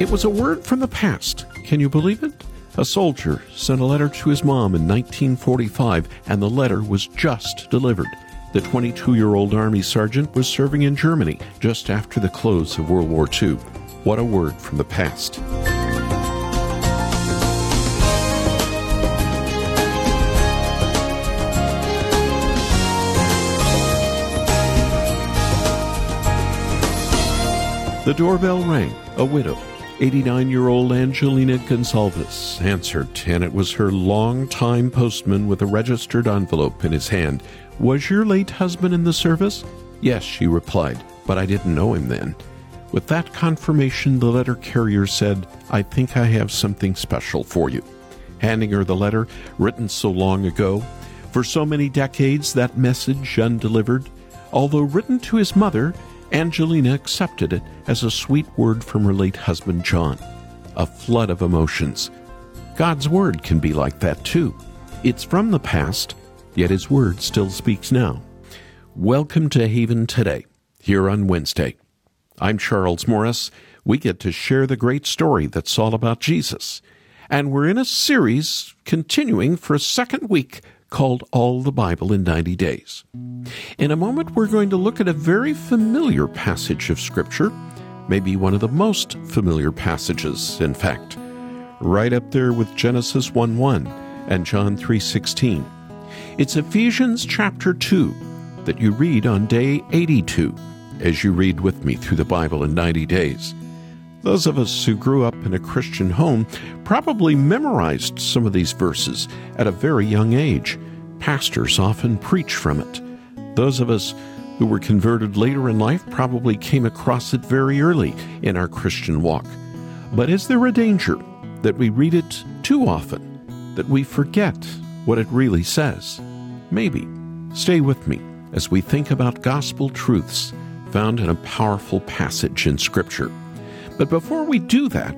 It was a word from the past. Can you believe it? A soldier sent a letter to his mom in 1945, and the letter was just delivered. The 22 year old Army sergeant was serving in Germany just after the close of World War II. What a word from the past. The doorbell rang. A widow, 89 year old Angelina Gonsalves, answered, and it was her long-time postman with a registered envelope in his hand. Was your late husband in the service? Yes, she replied, but I didn't know him then. With that confirmation, the letter carrier said, I think I have something special for you. Handing her the letter, written so long ago, for so many decades, that message undelivered, although written to his mother, Angelina accepted it as a sweet word from her late husband John. A flood of emotions. God's word can be like that too. It's from the past, yet his word still speaks now. Welcome to Haven today, here on Wednesday. I'm Charles Morris. We get to share the great story that's all about Jesus. And we're in a series continuing for a second week called All the Bible in 90 Days. In a moment, we're going to look at a very familiar passage of Scripture, maybe one of the most familiar passages, in fact, right up there with Genesis 1 1 and John 3 16. It's Ephesians chapter 2 that you read on day 82 as you read with me through the Bible in 90 days. Those of us who grew up in a Christian home probably memorized some of these verses at a very young age. Pastors often preach from it. Those of us who were converted later in life probably came across it very early in our Christian walk. But is there a danger that we read it too often, that we forget what it really says? Maybe. Stay with me as we think about gospel truths found in a powerful passage in Scripture. But before we do that,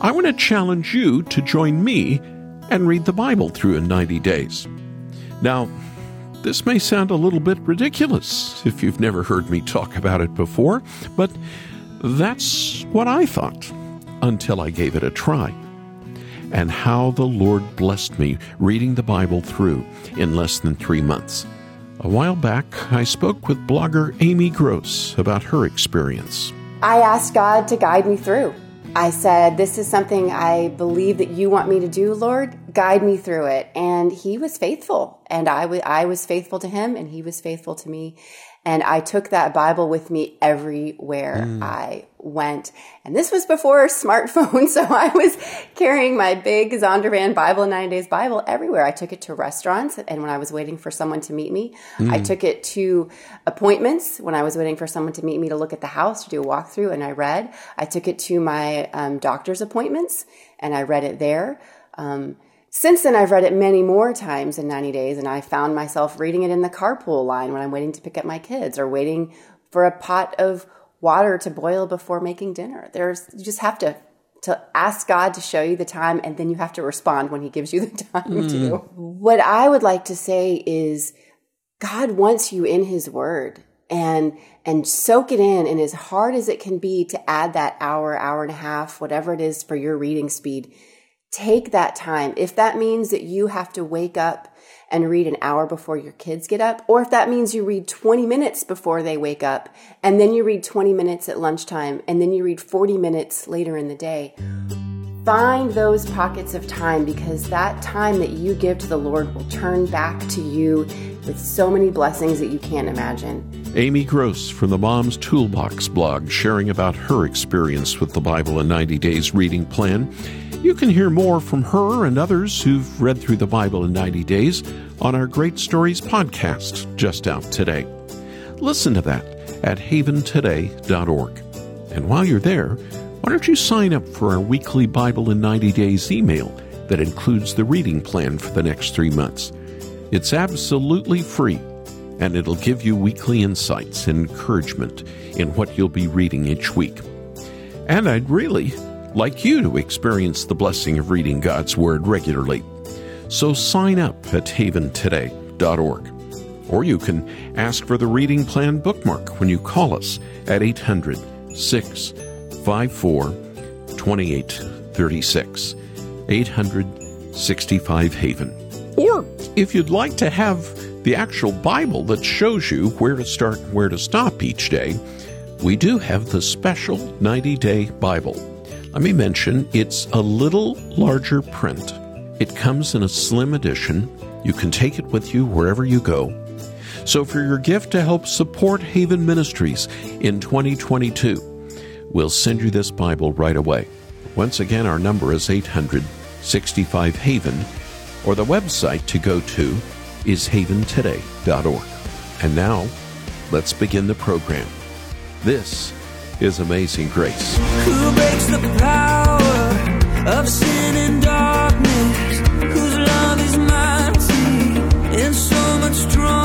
I want to challenge you to join me and read the Bible through in 90 days. Now, this may sound a little bit ridiculous if you've never heard me talk about it before, but that's what I thought until I gave it a try. And how the Lord blessed me reading the Bible through in less than three months. A while back, I spoke with blogger Amy Gross about her experience. I asked God to guide me through. I said, This is something I believe that you want me to do, Lord. Guide me through it. And He was faithful. And I, w- I was faithful to Him, and He was faithful to me. And I took that Bible with me everywhere mm. I went. And this was before smartphones. So I was carrying my big Zondervan Bible, Nine Days Bible everywhere. I took it to restaurants. And when I was waiting for someone to meet me, mm. I took it to appointments when I was waiting for someone to meet me to look at the house, to do a walkthrough. And I read. I took it to my um, doctor's appointments and I read it there. Um, since then, I've read it many more times in 90 days, and I found myself reading it in the carpool line when I'm waiting to pick up my kids or waiting for a pot of water to boil before making dinner. There's, you just have to to ask God to show you the time and then you have to respond when he gives you the time mm. to. What I would like to say is God wants you in his word and and soak it in and as hard as it can be to add that hour, hour and a half, whatever it is for your reading speed, take that time. If that means that you have to wake up and read an hour before your kids get up, or if that means you read 20 minutes before they wake up, and then you read 20 minutes at lunchtime, and then you read 40 minutes later in the day. Find those pockets of time because that time that you give to the Lord will turn back to you with so many blessings that you can't imagine. Amy Gross from the Mom's Toolbox blog sharing about her experience with the Bible in 90 Days reading plan. You can hear more from her and others who've read through the Bible in 90 days on our Great Stories podcast, just out today. Listen to that at haventoday.org. And while you're there, why don't you sign up for our weekly Bible in 90 Days email that includes the reading plan for the next three months? It's absolutely free, and it'll give you weekly insights and encouragement in what you'll be reading each week. And I'd really like you to experience the blessing of reading God's Word regularly. So sign up at haventoday.org. Or you can ask for the reading plan bookmark when you call us at 800 654 2836. 865 Haven. Or if you'd like to have the actual Bible that shows you where to start and where to stop each day, we do have the special 90 day Bible let me mention it's a little larger print. It comes in a slim edition. You can take it with you wherever you go. So, for your gift to help support Haven Ministries in 2022, we'll send you this Bible right away. Once again, our number is 865 Haven, or the website to go to is haventoday.org. And now, let's begin the program. This is amazing grace. Who breaks the power of sin and darkness? Whose love is mighty and so much stronger?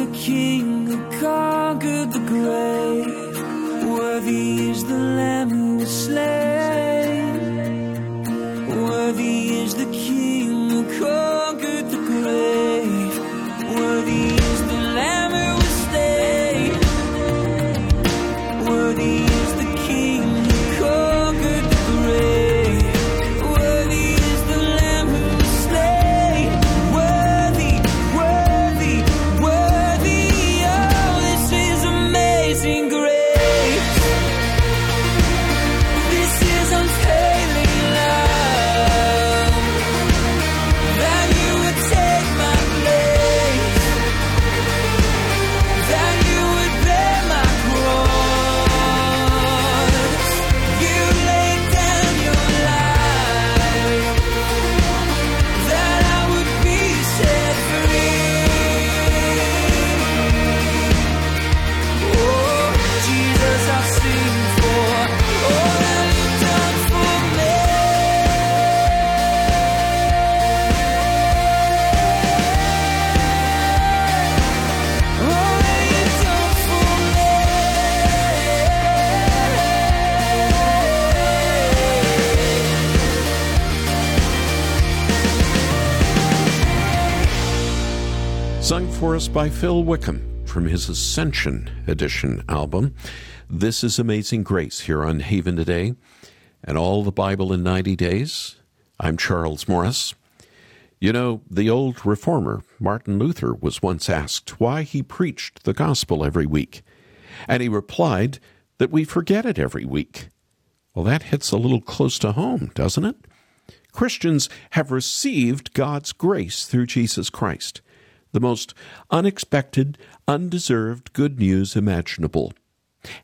the king who conquered the grave. for us by Phil Wickham from his Ascension Edition album. This is Amazing Grace here on Haven Today and all the Bible in 90 days. I'm Charles Morris. You know, the old reformer, Martin Luther, was once asked why he preached the gospel every week. And he replied that we forget it every week. Well, that hits a little close to home, doesn't it? Christians have received God's grace through Jesus Christ the most unexpected, undeserved good news imaginable.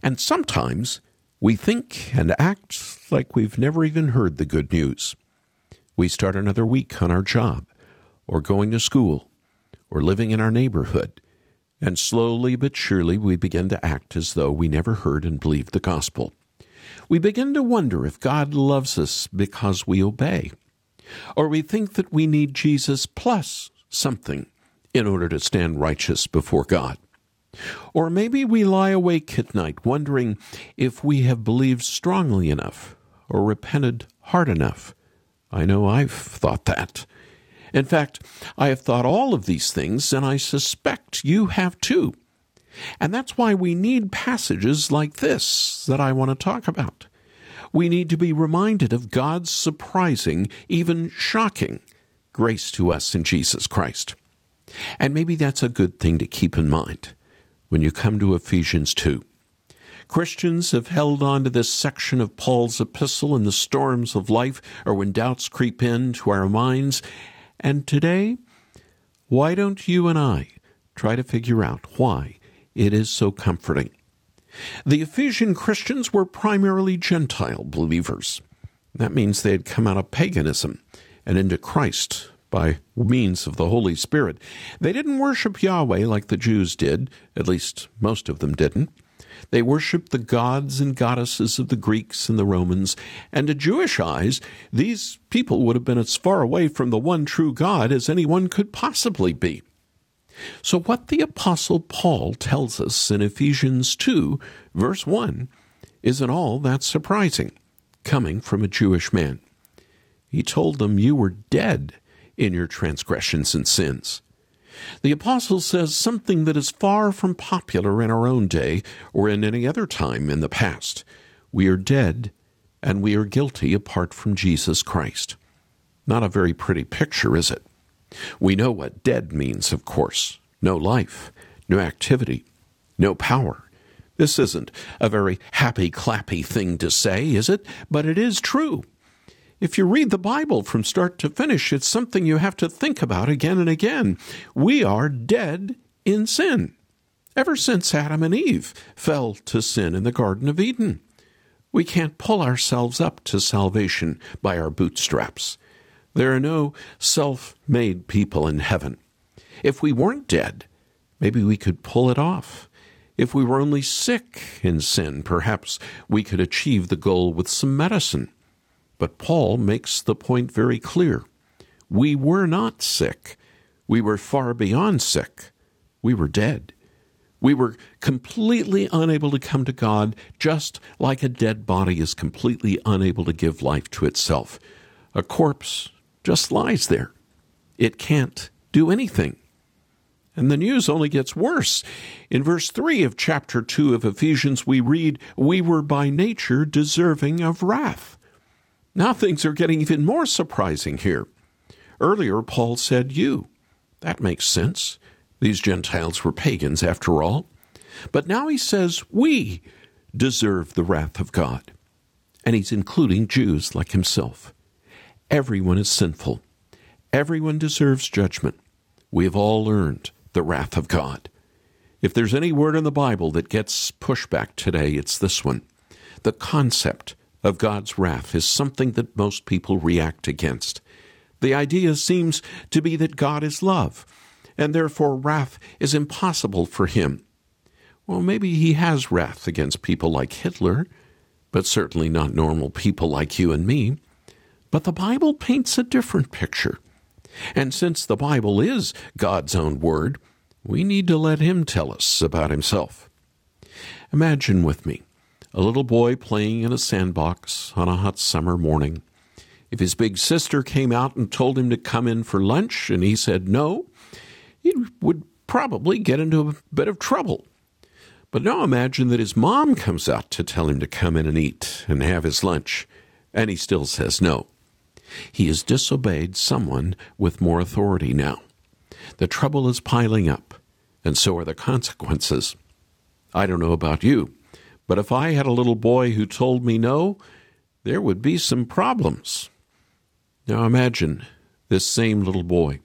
And sometimes we think and act like we've never even heard the good news we start another week on our job, or going to school, or living in our neighborhood, and slowly but surely we begin to act as though we never heard and believed the gospel. We begin to wonder if God loves us because we obey, or we think that we need Jesus plus something in order to stand righteous before God. Or maybe we lie awake at night wondering if we have believed strongly enough or repented hard enough I know I've thought that. In fact, I have thought all of these things, and I suspect you have too. And that's why we need passages like this that I want to talk about. We need to be reminded of God's surprising, even shocking, grace to us in Jesus Christ. And maybe that's a good thing to keep in mind when you come to Ephesians 2. Christians have held on to this section of Paul's epistle in the storms of life or when doubts creep into our minds. And today, why don't you and I try to figure out why it is so comforting? The Ephesian Christians were primarily Gentile believers. That means they had come out of paganism and into Christ by means of the Holy Spirit. They didn't worship Yahweh like the Jews did, at least most of them didn't. They worshiped the gods and goddesses of the Greeks and the Romans, and to Jewish eyes, these people would have been as far away from the one true God as anyone could possibly be. So, what the Apostle Paul tells us in Ephesians 2, verse 1, isn't all that surprising, coming from a Jewish man. He told them, You were dead in your transgressions and sins. The apostle says something that is far from popular in our own day or in any other time in the past. We are dead and we are guilty apart from Jesus Christ. Not a very pretty picture, is it? We know what dead means, of course no life, no activity, no power. This isn't a very happy clappy thing to say, is it? But it is true. If you read the Bible from start to finish, it's something you have to think about again and again. We are dead in sin. Ever since Adam and Eve fell to sin in the Garden of Eden, we can't pull ourselves up to salvation by our bootstraps. There are no self made people in heaven. If we weren't dead, maybe we could pull it off. If we were only sick in sin, perhaps we could achieve the goal with some medicine. But Paul makes the point very clear. We were not sick. We were far beyond sick. We were dead. We were completely unable to come to God, just like a dead body is completely unable to give life to itself. A corpse just lies there. It can't do anything. And the news only gets worse. In verse 3 of chapter 2 of Ephesians, we read, We were by nature deserving of wrath. Now things are getting even more surprising here. Earlier, Paul said you. That makes sense. These Gentiles were pagans, after all. But now he says we deserve the wrath of God. And he's including Jews like himself. Everyone is sinful. Everyone deserves judgment. We have all earned the wrath of God. If there's any word in the Bible that gets pushback today, it's this one the concept of God's wrath is something that most people react against. The idea seems to be that God is love, and therefore wrath is impossible for him. Well, maybe he has wrath against people like Hitler, but certainly not normal people like you and me. But the Bible paints a different picture. And since the Bible is God's own word, we need to let him tell us about himself. Imagine with me a little boy playing in a sandbox on a hot summer morning. If his big sister came out and told him to come in for lunch and he said no, he would probably get into a bit of trouble. But now imagine that his mom comes out to tell him to come in and eat and have his lunch, and he still says no. He has disobeyed someone with more authority now. The trouble is piling up, and so are the consequences. I don't know about you, but if I had a little boy who told me no, there would be some problems. Now imagine this same little boy,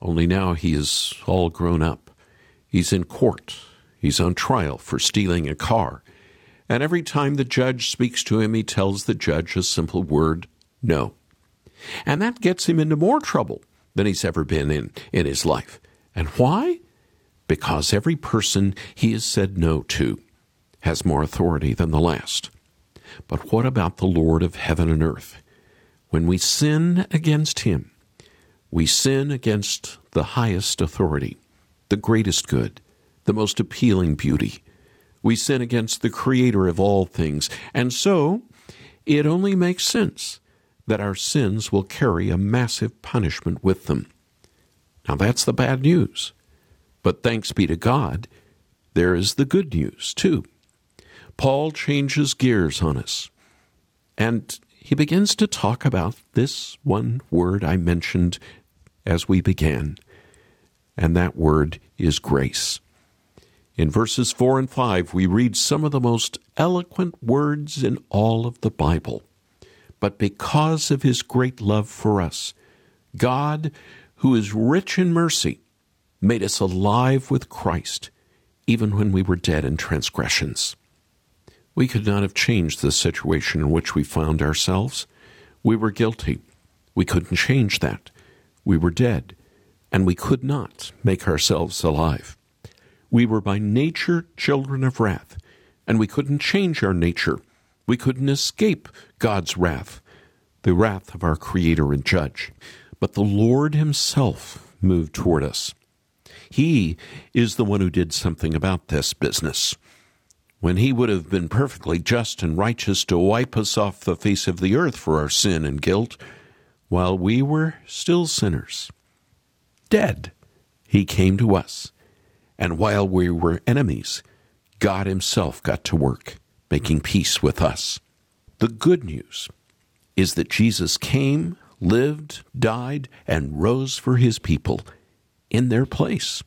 only now he is all grown up. He's in court, he's on trial for stealing a car, and every time the judge speaks to him, he tells the judge a simple word no. And that gets him into more trouble than he's ever been in in his life. And why? Because every person he has said no to has more authority than the last. But what about the Lord of heaven and earth? When we sin against him, we sin against the highest authority, the greatest good, the most appealing beauty. We sin against the creator of all things. And so, it only makes sense that our sins will carry a massive punishment with them. Now, that's the bad news. But thanks be to God, there is the good news, too. Paul changes gears on us, and he begins to talk about this one word I mentioned as we began, and that word is grace. In verses 4 and 5, we read some of the most eloquent words in all of the Bible but because of his great love for us. God, who is rich in mercy, made us alive with Christ, even when we were dead in transgressions. We could not have changed the situation in which we found ourselves. We were guilty. We couldn't change that. We were dead, and we could not make ourselves alive. We were by nature children of wrath, and we couldn't change our nature we couldn't escape God's wrath, the wrath of our Creator and Judge. But the Lord Himself moved toward us. He is the one who did something about this business. When He would have been perfectly just and righteous to wipe us off the face of the earth for our sin and guilt, while we were still sinners, dead, He came to us. And while we were enemies, God Himself got to work making peace with us. The good news is that Jesus came, lived, died, and rose for his people in their place.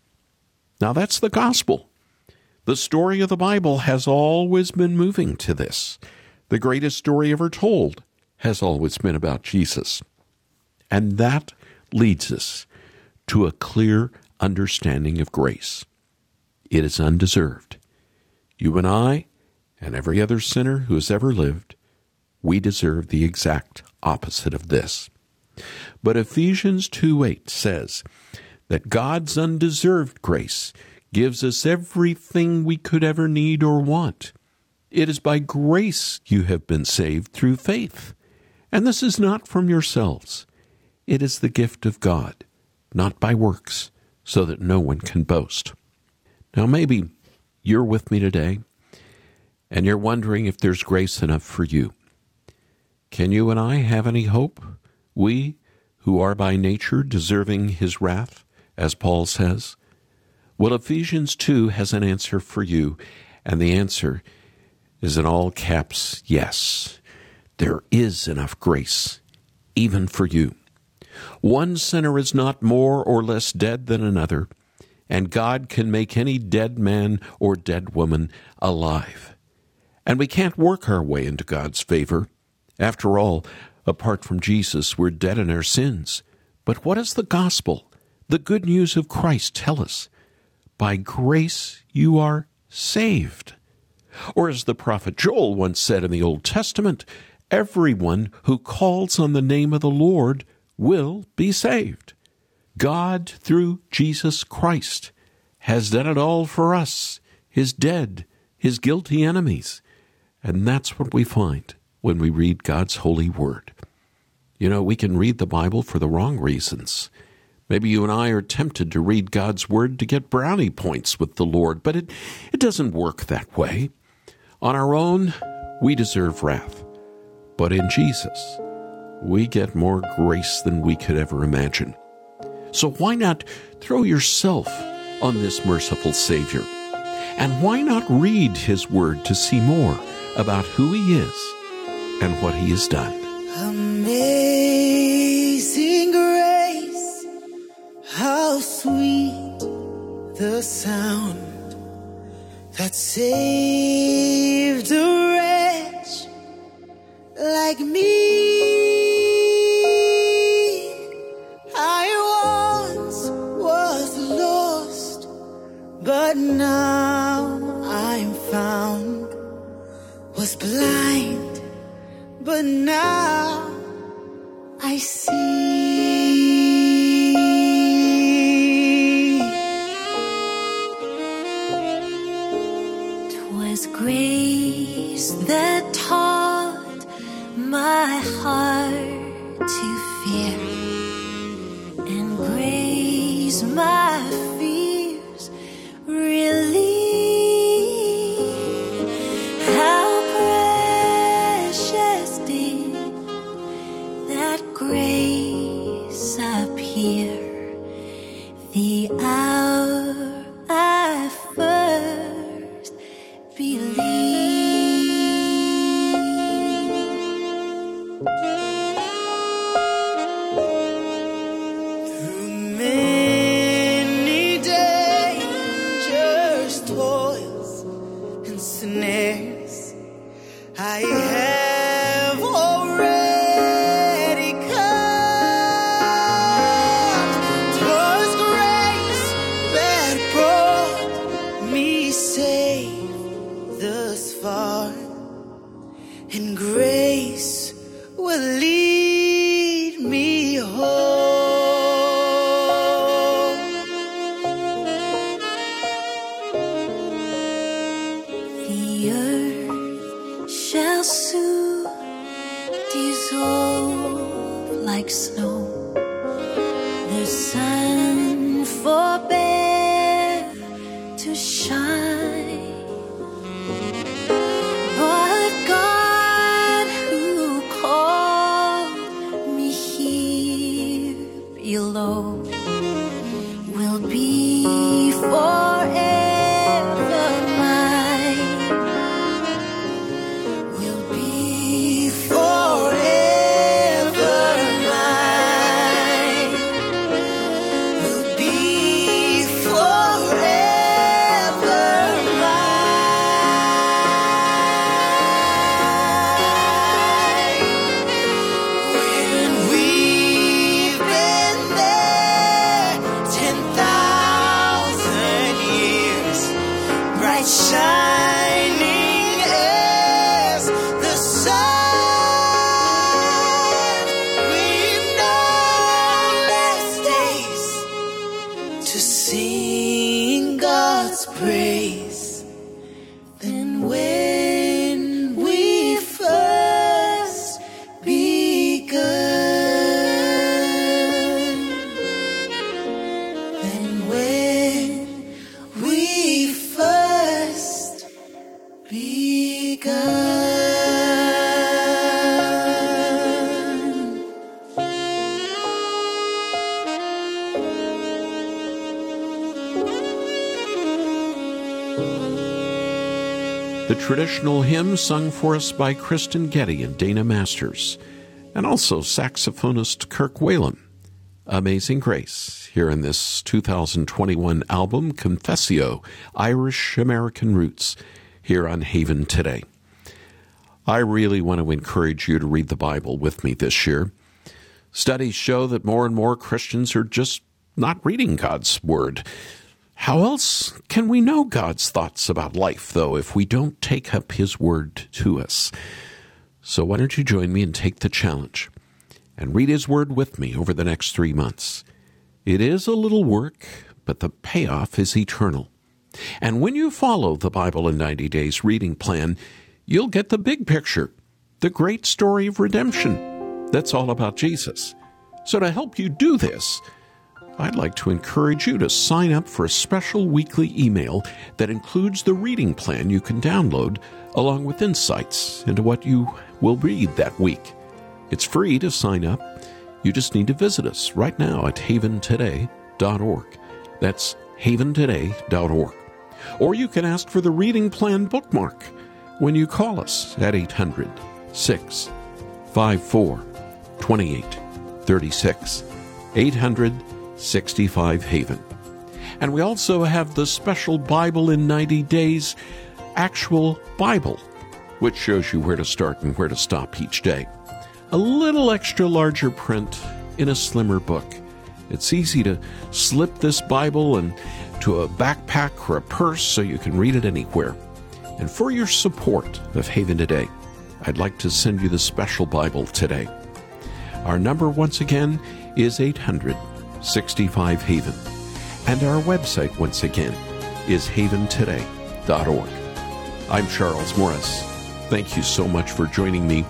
Now that's the gospel. The story of the Bible has always been moving to this. The greatest story ever told has always been about Jesus. And that leads us to a clear understanding of grace. It is undeserved. You and I and every other sinner who has ever lived, we deserve the exact opposite of this. But Ephesians 2 8 says that God's undeserved grace gives us everything we could ever need or want. It is by grace you have been saved through faith. And this is not from yourselves, it is the gift of God, not by works, so that no one can boast. Now, maybe you're with me today and you're wondering if there's grace enough for you. Can you and I have any hope? We, who are by nature deserving his wrath, as Paul says? Well, Ephesians 2 has an answer for you, and the answer is in all caps yes. There is enough grace, even for you. One sinner is not more or less dead than another, and God can make any dead man or dead woman alive. And we can't work our way into God's favor. After all, apart from Jesus, we're dead in our sins. But what does the gospel, the good news of Christ, tell us? By grace you are saved. Or as the prophet Joel once said in the Old Testament, everyone who calls on the name of the Lord will be saved. God, through Jesus Christ, has done it all for us, his dead, his guilty enemies. And that's what we find when we read God's holy word. You know, we can read the Bible for the wrong reasons. Maybe you and I are tempted to read God's word to get brownie points with the Lord, but it, it doesn't work that way. On our own, we deserve wrath. But in Jesus, we get more grace than we could ever imagine. So why not throw yourself on this merciful Savior? And why not read His Word to see more about who He is and what He has done? Amazing how sweet the sound that saved appear The earth shall soon dissolve like snow. The traditional hymn sung for us by Kristyn Getty and Dana Masters, and also saxophonist Kirk Whalum. Amazing Grace, here in this 2021 album, Confessio Irish American Roots, here on Haven Today. I really want to encourage you to read the Bible with me this year. Studies show that more and more Christians are just not reading God's Word. How else can we know God's thoughts about life, though, if we don't take up His Word to us? So why don't you join me and take the challenge and read His Word with me over the next three months? It is a little work, but the payoff is eternal. And when you follow the Bible in 90 Days reading plan, you'll get the big picture, the great story of redemption that's all about Jesus. So to help you do this, I'd like to encourage you to sign up for a special weekly email that includes the reading plan you can download along with insights into what you will read that week. It's free to sign up. You just need to visit us right now at haventoday.org. That's haventoday.org. Or you can ask for the reading plan bookmark when you call us at 800 654 2836. 800 65 Haven. And we also have the special Bible in 90 Days actual Bible, which shows you where to start and where to stop each day. A little extra larger print in a slimmer book. It's easy to slip this Bible into a backpack or a purse so you can read it anywhere. And for your support of Haven Today, I'd like to send you the special Bible today. Our number, once again, is 865 Haven. And our website, once again, is haventoday.org. I'm Charles Morris. Thank you so much for joining me.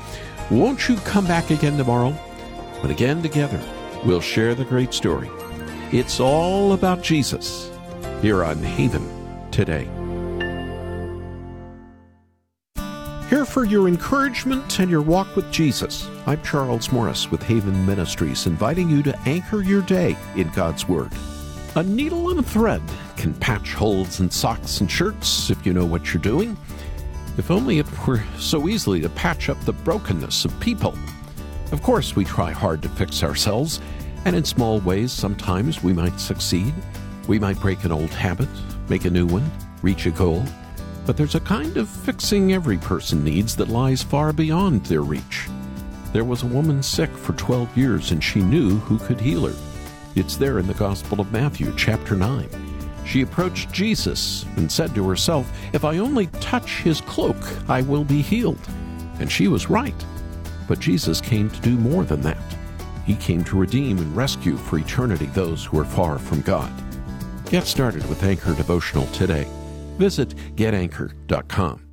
Won't you come back again tomorrow? But again, together, we'll share the great story. It's all about Jesus here on Haven today. Here for your encouragement and your walk with Jesus. I'm Charles Morris with Haven Ministries, inviting you to anchor your day in God's Word. A needle and a thread can patch holes in socks and shirts if you know what you're doing. If only it were so easily to patch up the brokenness of people. Of course, we try hard to fix ourselves, and in small ways, sometimes we might succeed. We might break an old habit, make a new one, reach a goal. But there's a kind of fixing every person needs that lies far beyond their reach. There was a woman sick for 12 years, and she knew who could heal her. It's there in the Gospel of Matthew, chapter 9. She approached Jesus and said to herself, If I only touch his cloak, I will be healed. And she was right. But Jesus came to do more than that. He came to redeem and rescue for eternity those who are far from God. Get started with Anchor Devotional today. Visit getanchor.com.